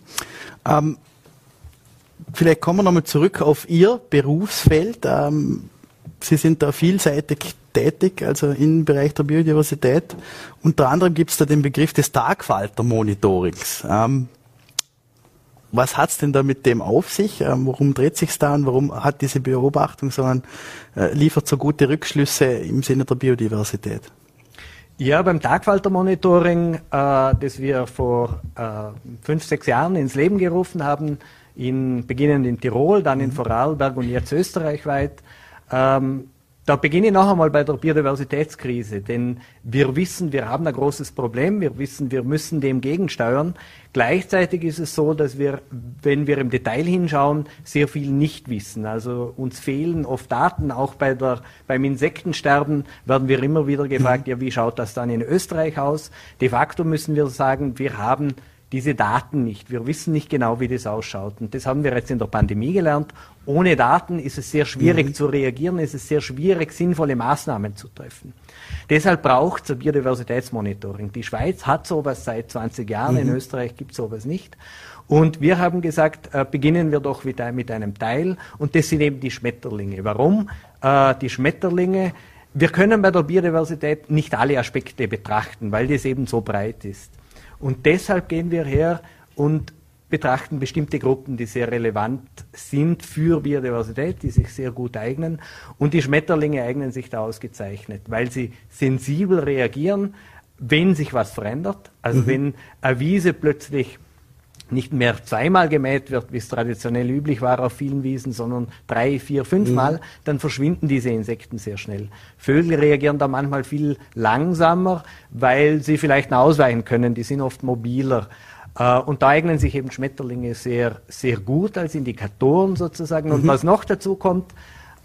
Ähm, vielleicht kommen wir nochmal zurück auf Ihr Berufsfeld. Ähm, Sie sind da vielseitig tätig, also im Bereich der Biodiversität. Unter anderem gibt es da den Begriff des Tagfalter-Monitorings. Ähm, was hat's denn da mit dem auf sich? Ähm, worum dreht sich's da und warum hat diese Beobachtung so einen, äh, liefert so gute Rückschlüsse im Sinne der Biodiversität? Ja, beim Tagfaltermonitoring, äh, das wir vor äh, fünf, sechs Jahren ins Leben gerufen haben, in, beginnend in Tirol, dann in mhm. Vorarlberg und jetzt österreichweit, ähm, da beginne ich noch einmal bei der Biodiversitätskrise, denn wir wissen, wir haben ein großes Problem, wir wissen, wir müssen dem gegensteuern. Gleichzeitig ist es so, dass wir, wenn wir im Detail hinschauen, sehr viel nicht wissen. Also uns fehlen oft Daten, auch bei der, beim Insektensterben werden wir immer wieder gefragt, mhm. ja, wie schaut das dann in Österreich aus? De facto müssen wir sagen, wir haben diese Daten nicht. Wir wissen nicht genau, wie das ausschaut. Und das haben wir jetzt in der Pandemie gelernt. Ohne Daten ist es sehr schwierig mhm. zu reagieren, ist es sehr schwierig, sinnvolle Maßnahmen zu treffen. Deshalb braucht es ein Biodiversitätsmonitoring. Die Schweiz hat sowas seit 20 Jahren, mhm. in Österreich gibt es sowas nicht. Und wir haben gesagt, äh, beginnen wir doch mit, mit, einem Teil. Und das sind eben die Schmetterlinge. Warum? Äh, die Schmetterlinge, wir können bei der Biodiversität nicht alle Aspekte betrachten, weil das eben so breit ist. Und deshalb gehen wir her und betrachten bestimmte Gruppen, die sehr relevant sind für Biodiversität, die sich sehr gut eignen. Und die Schmetterlinge eignen sich da ausgezeichnet, weil sie sensibel reagieren, wenn sich was verändert. Also mhm. wenn eine Wiese plötzlich nicht mehr zweimal gemäht wird, wie es traditionell üblich war auf vielen Wiesen, sondern drei, vier, fünfmal, mhm. dann verschwinden diese Insekten sehr schnell. Vögel reagieren da manchmal viel langsamer, weil sie vielleicht ausweichen können. Die sind oft mobiler. Äh, und da eignen sich eben Schmetterlinge sehr, sehr gut als Indikatoren sozusagen. Und mhm. was noch dazu kommt,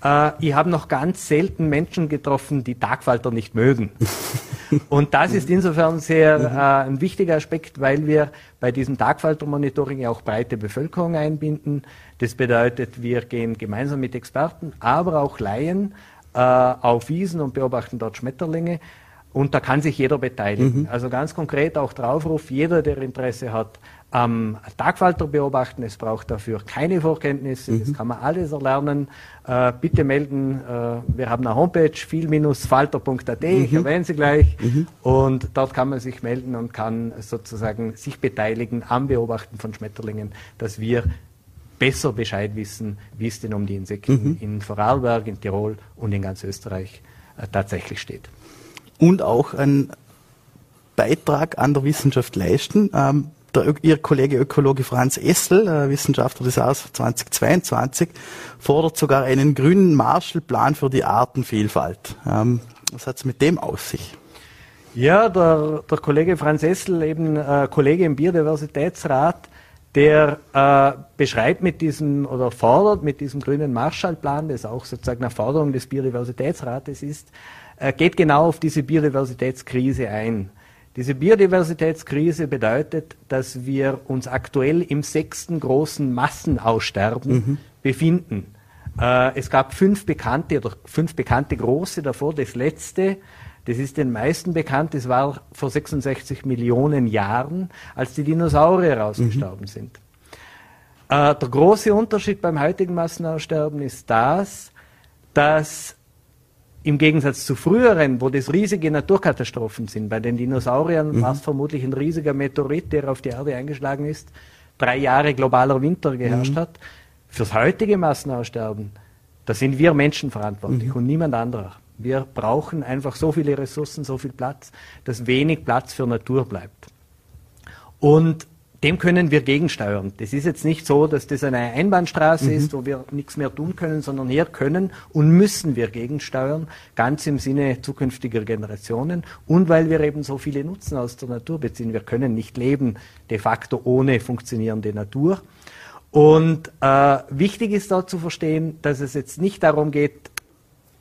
äh, ich habe noch ganz selten Menschen getroffen, die Tagfalter nicht mögen. Und das ist insofern sehr äh, ein wichtiger Aspekt, weil wir bei diesem Tagfaltermonitoring auch breite Bevölkerung einbinden. Das bedeutet, wir gehen gemeinsam mit Experten, aber auch Laien äh, auf Wiesen und beobachten dort Schmetterlinge. Und da kann sich jeder beteiligen. Mhm. Also ganz konkret auch der Aufruf, jeder, der Interesse hat, am Tagfalter beobachten. Es braucht dafür keine Vorkenntnisse, mhm. das kann man alles erlernen. Äh, bitte melden, äh, wir haben eine Homepage, viel-falter.at, mhm. ich erwähne sie gleich. Mhm. Und dort kann man sich melden und kann sozusagen sich beteiligen am Beobachten von Schmetterlingen, dass wir besser Bescheid wissen, wie es denn um die Insekten mhm. in Vorarlberg, in Tirol und in ganz Österreich äh, tatsächlich steht. Und auch ein Beitrag an der Wissenschaft leisten. Ähm, der, Ihr Kollege Ökologe Franz Essel, äh, Wissenschaftler des Jahres 2022, fordert sogar einen grünen Marshallplan für die Artenvielfalt. Ähm, was hat es mit dem aus sich? Ja, der, der Kollege Franz Essel, eben äh, Kollege im Biodiversitätsrat, der äh, beschreibt mit diesem oder fordert mit diesem grünen Marshallplan, das auch sozusagen eine Forderung des Biodiversitätsrates ist, geht genau auf diese Biodiversitätskrise ein. Diese Biodiversitätskrise bedeutet, dass wir uns aktuell im sechsten großen Massenaussterben mhm. befinden. Äh, es gab fünf bekannte oder fünf bekannte große davor. Das letzte, das ist den meisten bekannt, das war vor 66 Millionen Jahren, als die Dinosaurier rausgestorben mhm. sind. Äh, der große Unterschied beim heutigen Massenaussterben ist das, dass im Gegensatz zu früheren, wo das riesige Naturkatastrophen sind, bei den Dinosauriern mhm. war es vermutlich ein riesiger Meteorit, der auf die Erde eingeschlagen ist, drei Jahre globaler Winter geherrscht mhm. hat. Fürs heutige Massenaussterben, da sind wir Menschen verantwortlich mhm. und niemand anderer. Wir brauchen einfach so viele Ressourcen, so viel Platz, dass wenig Platz für Natur bleibt. Und dem können wir gegensteuern. Das ist jetzt nicht so, dass das eine Einbahnstraße mhm. ist, wo wir nichts mehr tun können, sondern hier können und müssen wir gegensteuern, ganz im Sinne zukünftiger Generationen und weil wir eben so viele Nutzen aus der Natur beziehen. Wir können nicht leben de facto ohne funktionierende Natur. Und äh, wichtig ist da zu verstehen, dass es jetzt nicht darum geht,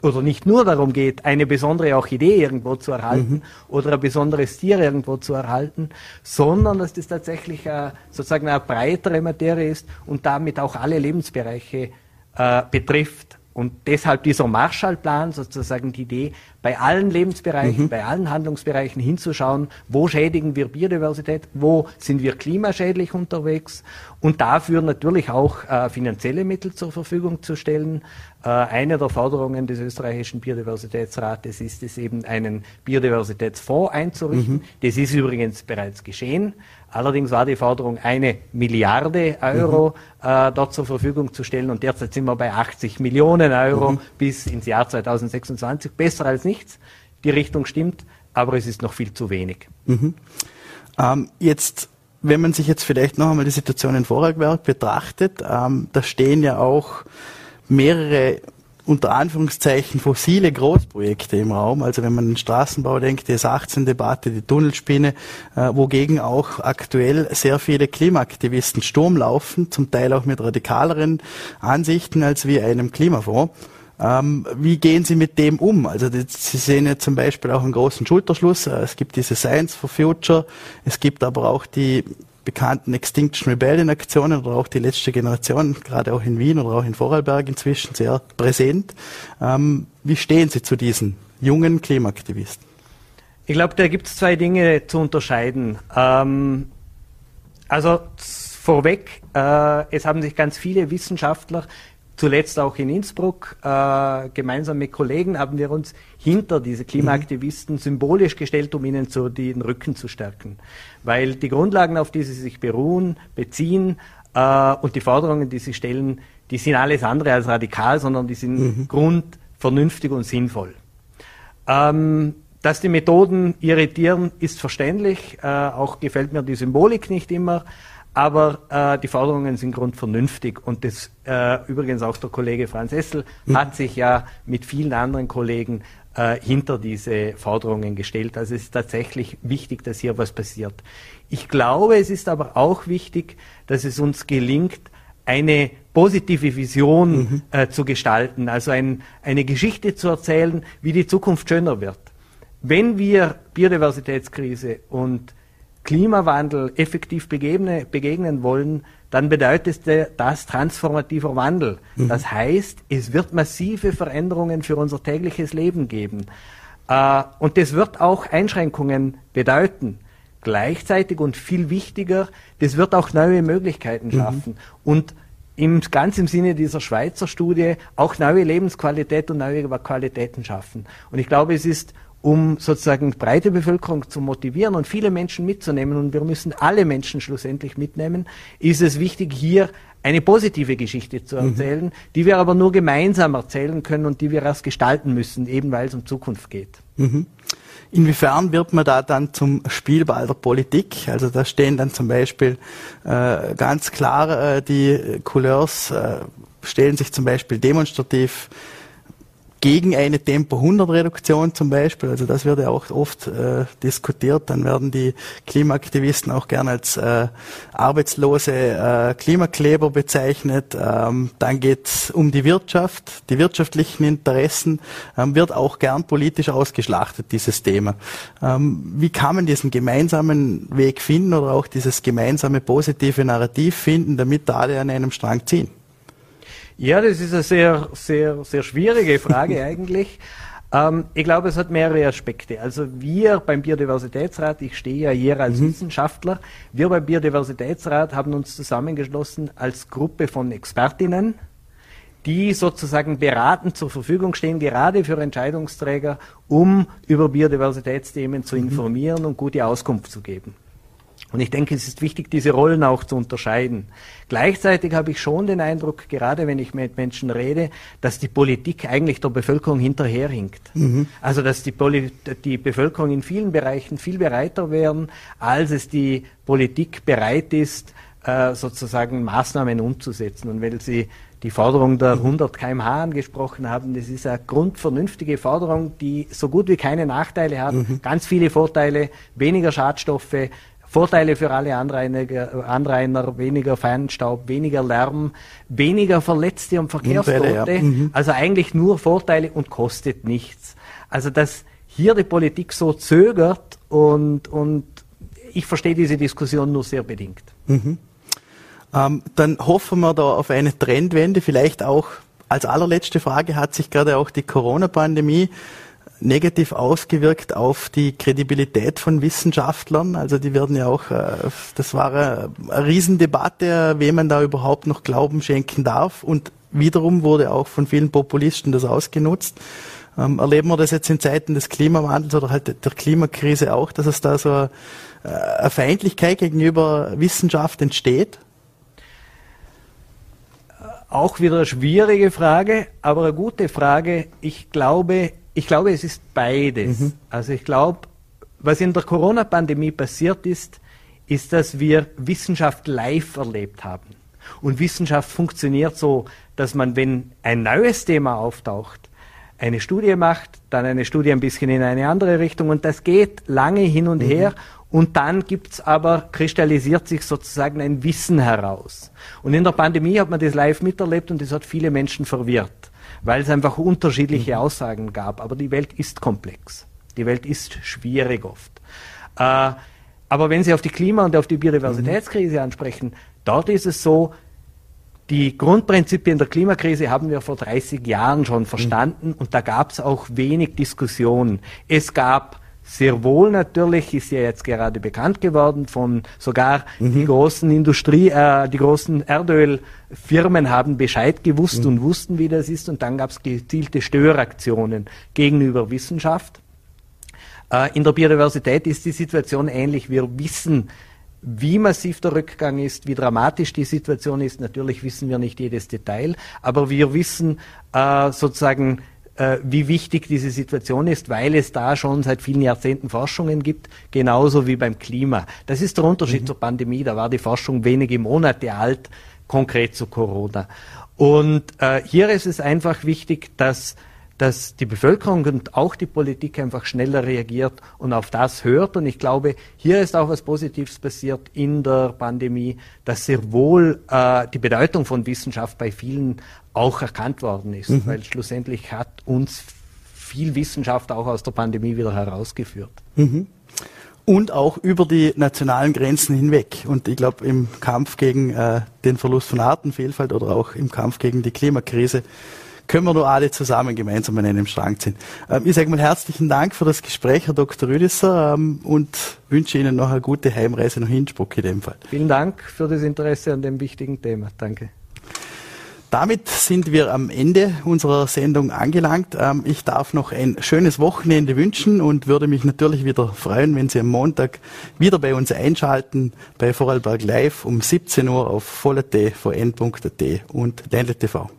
oder nicht nur darum geht, eine besondere Orchidee irgendwo zu erhalten mhm. oder ein besonderes Tier irgendwo zu erhalten, sondern dass das tatsächlich äh, sozusagen eine breitere Materie ist und damit auch alle Lebensbereiche äh, betrifft. Und deshalb dieser Marshallplan, sozusagen die Idee, bei allen Lebensbereichen, mhm. bei allen Handlungsbereichen hinzuschauen, wo schädigen wir Biodiversität, wo sind wir klimaschädlich unterwegs und dafür natürlich auch äh, finanzielle Mittel zur Verfügung zu stellen. Äh, eine der Forderungen des österreichischen Biodiversitätsrates ist es eben, einen Biodiversitätsfonds einzurichten. Mhm. Das ist übrigens bereits geschehen. Allerdings war die Forderung, eine Milliarde Euro mhm. äh, dort zur Verfügung zu stellen und derzeit sind wir bei 80 Millionen Euro mhm. bis ins Jahr 2026. Besser als nichts. Die Richtung stimmt, aber es ist noch viel zu wenig. Mhm. Ähm, jetzt wenn man sich jetzt vielleicht noch einmal die Situation in Vorarlberg betrachtet, ähm, da stehen ja auch mehrere unter Anführungszeichen fossile Großprojekte im Raum. Also wenn man an den Straßenbau denkt, die S18-Debatte, die Tunnelspinne, äh, wogegen auch aktuell sehr viele Klimaaktivisten Sturm laufen, zum Teil auch mit radikaleren Ansichten als wie einem Klimafonds. Ähm, wie gehen Sie mit dem um? Also Sie sehen ja zum Beispiel auch einen großen Schulterschluss. Äh, es gibt diese Science for Future. Es gibt aber auch die bekannten Extinction Rebellion Aktionen oder auch die letzte Generation, gerade auch in Wien oder auch in Vorarlberg inzwischen sehr präsent. Ähm, wie stehen Sie zu diesen jungen Klimaaktivisten? Ich glaube, da gibt es zwei Dinge zu unterscheiden. Ähm, also vorweg, äh, es haben sich ganz viele Wissenschaftler zuletzt auch in Innsbruck, äh, gemeinsam mit Kollegen haben wir uns hinter diese Klimaaktivisten mhm. symbolisch gestellt, um ihnen so den Rücken zu stärken. Weil die Grundlagen, auf die sie sich beruhen, beziehen äh, und die Forderungen, die sie stellen, die sind alles andere als radikal, sondern die sind mhm. grundvernünftig und sinnvoll. Ähm, dass die Methoden irritieren, ist verständlich. Äh, auch gefällt mir die Symbolik nicht immer. Aber äh, die Forderungen sind grundvernünftig und das äh, übrigens auch der Kollege Franz Essel mhm. hat sich ja mit vielen anderen Kollegen äh, hinter diese Forderungen gestellt. Also es ist tatsächlich wichtig, dass hier was passiert. Ich glaube, es ist aber auch wichtig, dass es uns gelingt, eine positive Vision mhm. äh, zu gestalten, also ein, eine Geschichte zu erzählen, wie die Zukunft schöner wird. Wenn wir Biodiversitätskrise und Klimawandel effektiv begegnen, begegnen wollen, dann bedeutet das transformativer Wandel. Mhm. Das heißt, es wird massive Veränderungen für unser tägliches Leben geben. Äh, und das wird auch Einschränkungen bedeuten. Gleichzeitig und viel wichtiger, das wird auch neue Möglichkeiten mhm. schaffen. Mhm. Und im, ganz im Sinne dieser Schweizer Studie auch neue Lebensqualität und neue Qualitäten schaffen. Und ich glaube, es ist um sozusagen breite Bevölkerung zu motivieren und viele Menschen mitzunehmen, und wir müssen alle Menschen schlussendlich mitnehmen, ist es wichtig, hier eine positive Geschichte zu mhm. erzählen, mhm. die wir aber nur gemeinsam erzählen können und die wir erst gestalten müssen, eben weil es um Zukunft geht. Mhm. Inwiefern wird man da dann zum Spielball der Politik? Also da stehen dann zum Beispiel äh, ganz klar äh, die Couleurs, äh, stellen sich zum Beispiel demonstrativ gegen eine Tempo 100 Reduktion zum Beispiel. Also das wird ja auch oft äh, diskutiert. Dann werden die Klimaaktivisten auch gerne als äh, arbeitslose äh, Klimakleber bezeichnet. Ähm, dann geht es um die Wirtschaft, die wirtschaftlichen Interessen, ähm, wird auch gern politisch ausgeschlachtet, dieses Thema. Ähm, wie kann man diesen gemeinsamen Weg finden oder auch dieses gemeinsame positive Narrativ finden, damit da alle an einem Strang ziehen? Ja, das ist eine sehr, sehr, sehr schwierige Frage eigentlich. Ähm, ich glaube, es hat mehrere Aspekte. Also wir beim Biodiversitätsrat, ich stehe ja hier als mhm. Wissenschaftler, wir beim Biodiversitätsrat haben uns zusammengeschlossen als Gruppe von Expertinnen, die sozusagen beratend zur Verfügung stehen, gerade für Entscheidungsträger, um über Biodiversitätsthemen zu mhm. informieren und gute Auskunft zu geben. Und ich denke, es ist wichtig, diese Rollen auch zu unterscheiden. Gleichzeitig habe ich schon den Eindruck, gerade wenn ich mit Menschen rede, dass die Politik eigentlich der Bevölkerung hinterherhinkt. Mhm. Also dass die, Poli die Bevölkerung in vielen Bereichen viel bereiter wären, als es die Politik bereit ist, äh, sozusagen Maßnahmen umzusetzen. Und weil Sie die Forderung der 100 kmh angesprochen haben, das ist eine grundvernünftige Forderung, die so gut wie keine Nachteile hat, mhm. ganz viele Vorteile, weniger Schadstoffe, Vorteile für alle Anrainer, Anrainer, weniger Feinstaub, weniger Lärm, weniger Verletzte und Verkehrstote. Ja. Mhm. Also eigentlich nur Vorteile und kostet nichts. Also dass hier die Politik so zögert und, und ich verstehe diese Diskussion nur sehr bedingt. Mhm. Ähm, dann hoffen wir da auf eine Trendwende. Vielleicht auch als allerletzte Frage hat sich gerade auch die Corona-Pandemie negativ ausgewirkt auf die Kredibilität von Wissenschaftlern. Also die werden ja auch, äh, das war eine Riesendebatte, wem man da überhaupt noch Glauben schenken darf. Und wiederum wurde auch von vielen Populisten das ausgenutzt. Ähm, erleben wir das jetzt in Zeiten des Klimawandels oder halt der Klimakrise auch, dass es da so eine Feindlichkeit gegenüber Wissenschaft entsteht? Auch wieder eine schwierige Frage, aber eine gute Frage. Ich glaube, ich glaube, es ist beides. Mhm. Also ich glaube, was in der Corona-Pandemie passiert ist, ist, dass wir Wissenschaft live erlebt haben. Und Wissenschaft funktioniert so, dass man, wenn ein neues Thema auftaucht, eine Studie macht, dann eine Studie ein bisschen in eine andere Richtung und das geht lange hin und mhm. her und dann gibt's aber, kristallisiert sich sozusagen ein Wissen heraus. Und in der Pandemie hat man das live miterlebt und das hat viele Menschen verwirrt weil es einfach unterschiedliche mhm. Aussagen gab. Aber die Welt ist komplex. Die Welt ist schwierig oft. Äh, aber wenn Sie auf die Klima- und auf die Biodiversitätskrise mhm. ansprechen, dort ist es so, die Grundprinzipien der Klimakrise haben wir vor 30 Jahren schon verstanden mhm. und da gab es auch wenig Diskussion. Es gab sehr wohl natürlich, ist ja jetzt gerade bekannt geworden von sogar mhm. die großen Industrie, äh, die großen Erdölfirmen haben Bescheid gewusst mhm. und wussten, wie das ist und dann gab es gezielte Störaktionen gegenüber Wissenschaft. Äh, in der Biodiversität ist die Situation ähnlich. Wir wissen, wie massiv der Rückgang ist, wie dramatisch die Situation ist. Natürlich wissen wir nicht jedes Detail, aber wir wissen äh, sozusagen, wie wichtig diese Situation ist, weil es da schon seit vielen Jahrzehnten Forschungen gibt, genauso wie beim Klima. Das ist der Unterschied mhm. zur Pandemie. Da war die Forschung wenige Monate alt, konkret zu Corona. Und äh, hier ist es einfach wichtig, dass dass die Bevölkerung und auch die Politik einfach schneller reagiert und auf das hört. Und ich glaube, hier ist auch was Positives passiert in der Pandemie, dass sehr wohl äh, die Bedeutung von Wissenschaft bei vielen auch erkannt worden ist, mhm. weil schlussendlich hat uns viel Wissenschaft auch aus der Pandemie wieder herausgeführt. Mhm und auch über die nationalen Grenzen hinweg. Und ich glaube, im Kampf gegen äh, den Verlust von Artenvielfalt oder auch im Kampf gegen die Klimakrise können wir nur alle zusammen gemeinsam an einem Strang ziehen. Ähm, ich sage mal herzlichen Dank für das Gespräch, Herr Dr. Rüdisser, ähm, und wünsche Ihnen noch eine gute Heimreise nach Innsbruck in dem Fall. Vielen Dank für das Interesse an dem wichtigen Thema. Danke. Damit sind wir am Ende unserer Sendung angelangt. Ähm, ich darf noch ein schönes Wochenende wünschen und würde mich natürlich wieder freuen, wenn Sie am Montag wieder bei uns einschalten bei Vorarlberg Live um 17 Uhr auf vollert.vn.at und Ländle TV.